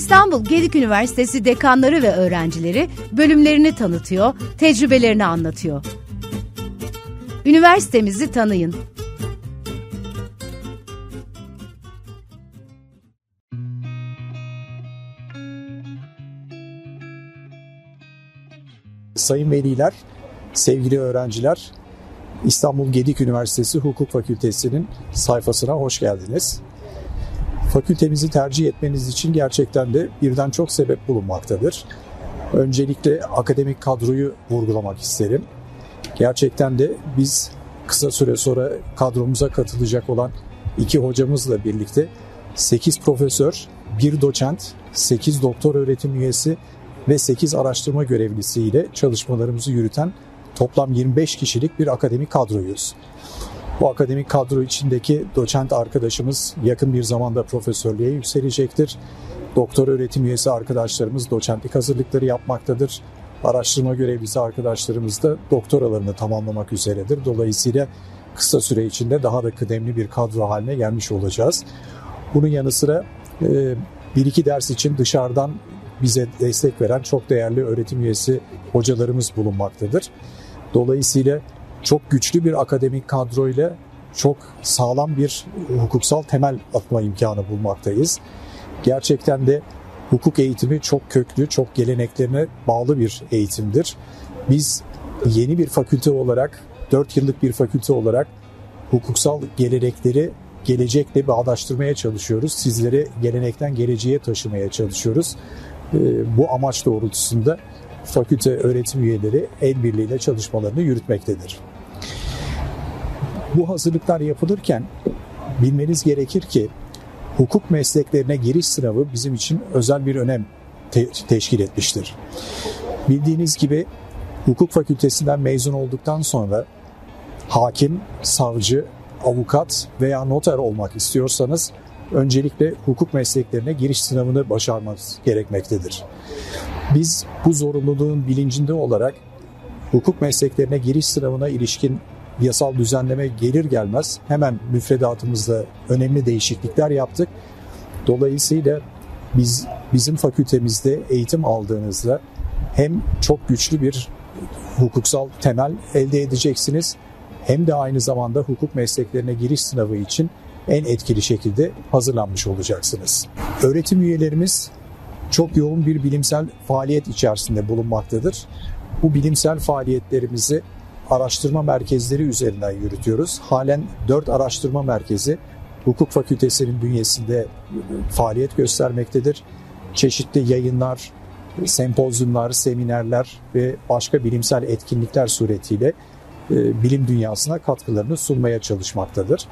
İstanbul Gedik Üniversitesi dekanları ve öğrencileri bölümlerini tanıtıyor, tecrübelerini anlatıyor. Üniversitemizi tanıyın. Sayın veliler, sevgili öğrenciler, İstanbul Gedik Üniversitesi Hukuk Fakültesi'nin sayfasına hoş geldiniz. Fakültemizi tercih etmeniz için gerçekten de birden çok sebep bulunmaktadır. Öncelikle akademik kadroyu vurgulamak isterim. Gerçekten de biz kısa süre sonra kadromuza katılacak olan iki hocamızla birlikte 8 profesör, 1 doçent, 8 doktor öğretim üyesi ve 8 araştırma görevlisi ile çalışmalarımızı yürüten toplam 25 kişilik bir akademik kadroyuz. Bu akademik kadro içindeki doçent arkadaşımız yakın bir zamanda profesörlüğe yükselecektir. Doktor öğretim üyesi arkadaşlarımız doçentlik hazırlıkları yapmaktadır. Araştırma görevlisi arkadaşlarımız da doktoralarını tamamlamak üzeredir. Dolayısıyla kısa süre içinde daha da kıdemli bir kadro haline gelmiş olacağız. Bunun yanı sıra e, bir iki ders için dışarıdan bize destek veren çok değerli öğretim üyesi hocalarımız bulunmaktadır. Dolayısıyla çok güçlü bir akademik kadroyla çok sağlam bir hukuksal temel atma imkanı bulmaktayız. Gerçekten de hukuk eğitimi çok köklü, çok geleneklerine bağlı bir eğitimdir. Biz yeni bir fakülte olarak, 4 yıllık bir fakülte olarak hukuksal gelenekleri gelecekle bağdaştırmaya çalışıyoruz. Sizleri gelenekten geleceğe taşımaya çalışıyoruz. Ee, bu amaç doğrultusunda fakülte öğretim üyeleri el birliğiyle çalışmalarını yürütmektedir. Bu hazırlıklar yapılırken bilmeniz gerekir ki hukuk mesleklerine giriş sınavı bizim için özel bir önem te- teşkil etmiştir. Bildiğiniz gibi hukuk fakültesinden mezun olduktan sonra hakim, savcı, avukat veya noter olmak istiyorsanız öncelikle hukuk mesleklerine giriş sınavını başarmanız gerekmektedir. Biz bu zorunluluğun bilincinde olarak hukuk mesleklerine giriş sınavına ilişkin yasal düzenleme gelir gelmez hemen müfredatımızda önemli değişiklikler yaptık. Dolayısıyla biz bizim fakültemizde eğitim aldığınızda hem çok güçlü bir hukuksal temel elde edeceksiniz hem de aynı zamanda hukuk mesleklerine giriş sınavı için en etkili şekilde hazırlanmış olacaksınız. Öğretim üyelerimiz çok yoğun bir bilimsel faaliyet içerisinde bulunmaktadır. Bu bilimsel faaliyetlerimizi araştırma merkezleri üzerinden yürütüyoruz. Halen 4 araştırma merkezi hukuk fakültesinin bünyesinde faaliyet göstermektedir. Çeşitli yayınlar, sempozyumlar, seminerler ve başka bilimsel etkinlikler suretiyle e, bilim dünyasına katkılarını sunmaya çalışmaktadır.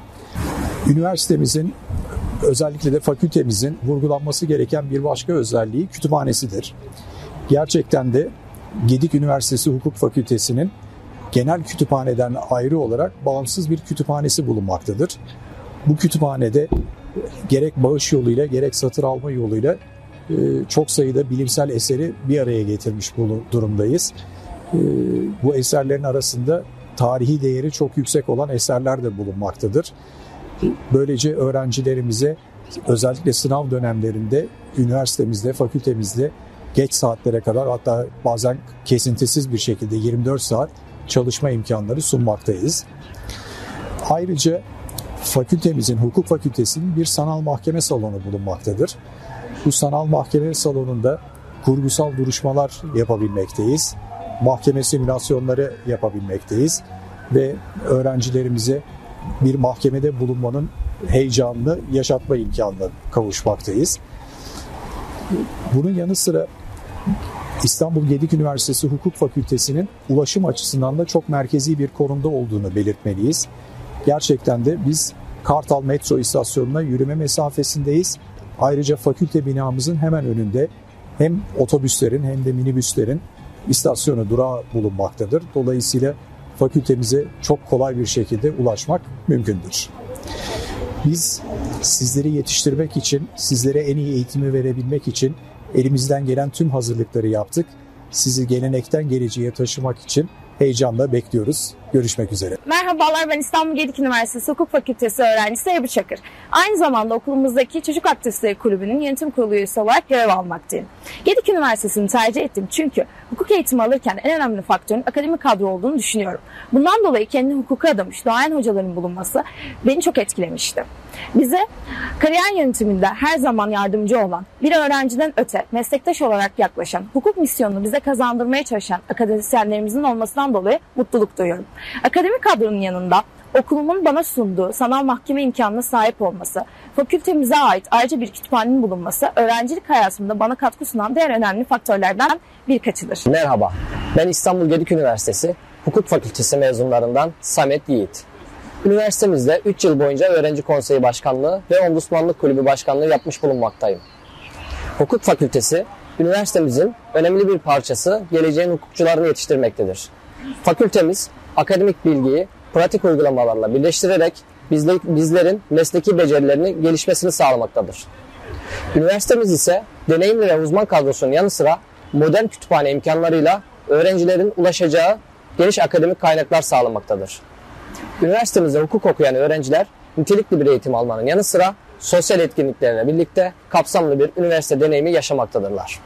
Üniversitemizin özellikle de fakültemizin vurgulanması gereken bir başka özelliği kütüphanesidir. Gerçekten de Gedik Üniversitesi Hukuk Fakültesi'nin genel kütüphaneden ayrı olarak bağımsız bir kütüphanesi bulunmaktadır. Bu kütüphanede gerek bağış yoluyla gerek satır alma yoluyla e, çok sayıda bilimsel eseri bir araya getirmiş durumdayız. E, bu eserlerin arasında tarihi değeri çok yüksek olan eserler de bulunmaktadır. Böylece öğrencilerimize özellikle sınav dönemlerinde üniversitemizde, fakültemizde geç saatlere kadar hatta bazen kesintisiz bir şekilde 24 saat çalışma imkanları sunmaktayız. Ayrıca fakültemizin, hukuk fakültesinin bir sanal mahkeme salonu bulunmaktadır. Bu sanal mahkeme salonunda kurgusal duruşmalar yapabilmekteyiz. Mahkeme simülasyonları yapabilmekteyiz ve öğrencilerimize bir mahkemede bulunmanın heyecanını yaşatma imkanına kavuşmaktayız. Bunun yanı sıra İstanbul Gedik Üniversitesi Hukuk Fakültesi'nin ulaşım açısından da çok merkezi bir konumda olduğunu belirtmeliyiz. Gerçekten de biz Kartal metro istasyonuna yürüme mesafesindeyiz. Ayrıca fakülte binamızın hemen önünde hem otobüslerin hem de minibüslerin istasyonu durağı bulunmaktadır. Dolayısıyla fakültemize çok kolay bir şekilde ulaşmak mümkündür. Biz sizleri yetiştirmek için, sizlere en iyi eğitimi verebilmek için elimizden gelen tüm hazırlıkları yaptık. Sizi gelenekten geleceğe taşımak için heyecanla bekliyoruz. Görüşmek üzere. Merhabalar ben İstanbul Gedik Üniversitesi Hukuk Fakültesi öğrencisi Ebru Çakır. Aynı zamanda okulumuzdaki Çocuk Aktivistleri Kulübü'nün yönetim kurulu üyesi olarak görev almaktayım. Gedik Üniversitesi'ni tercih ettim çünkü hukuk eğitimi alırken en önemli faktörün akademik kadro olduğunu düşünüyorum. Bundan dolayı kendini hukuka adamış doğayan hocaların bulunması beni çok etkilemişti. Bize kariyer yönetiminde her zaman yardımcı olan, bir öğrenciden öte meslektaş olarak yaklaşan, hukuk misyonunu bize kazandırmaya çalışan akademisyenlerimizin olmasından dolayı mutluluk duyuyorum. Akademik kadronun yanında okulumun bana sunduğu sanal mahkeme imkanına sahip olması, fakültemize ait ayrıca bir kütüphanenin bulunması öğrencilik hayatımda bana katkı sunan diğer önemli faktörlerden birkaçıdır. Merhaba, ben İstanbul Gedik Üniversitesi Hukuk Fakültesi mezunlarından Samet Yiğit. Üniversitemizde 3 yıl boyunca öğrenci konseyi başkanlığı ve ombudsmanlık kulübü başkanlığı yapmış bulunmaktayım. Hukuk Fakültesi, üniversitemizin önemli bir parçası geleceğin hukukçularını yetiştirmektedir. Fakültemiz, akademik bilgiyi pratik uygulamalarla birleştirerek bizlerin mesleki becerilerini gelişmesini sağlamaktadır. Üniversitemiz ise deneyimli ve uzman kadrosunun yanı sıra modern kütüphane imkanlarıyla öğrencilerin ulaşacağı geniş akademik kaynaklar sağlamaktadır. Üniversitemizde hukuk okuyan öğrenciler nitelikli bir eğitim almanın yanı sıra sosyal etkinliklerle birlikte kapsamlı bir üniversite deneyimi yaşamaktadırlar.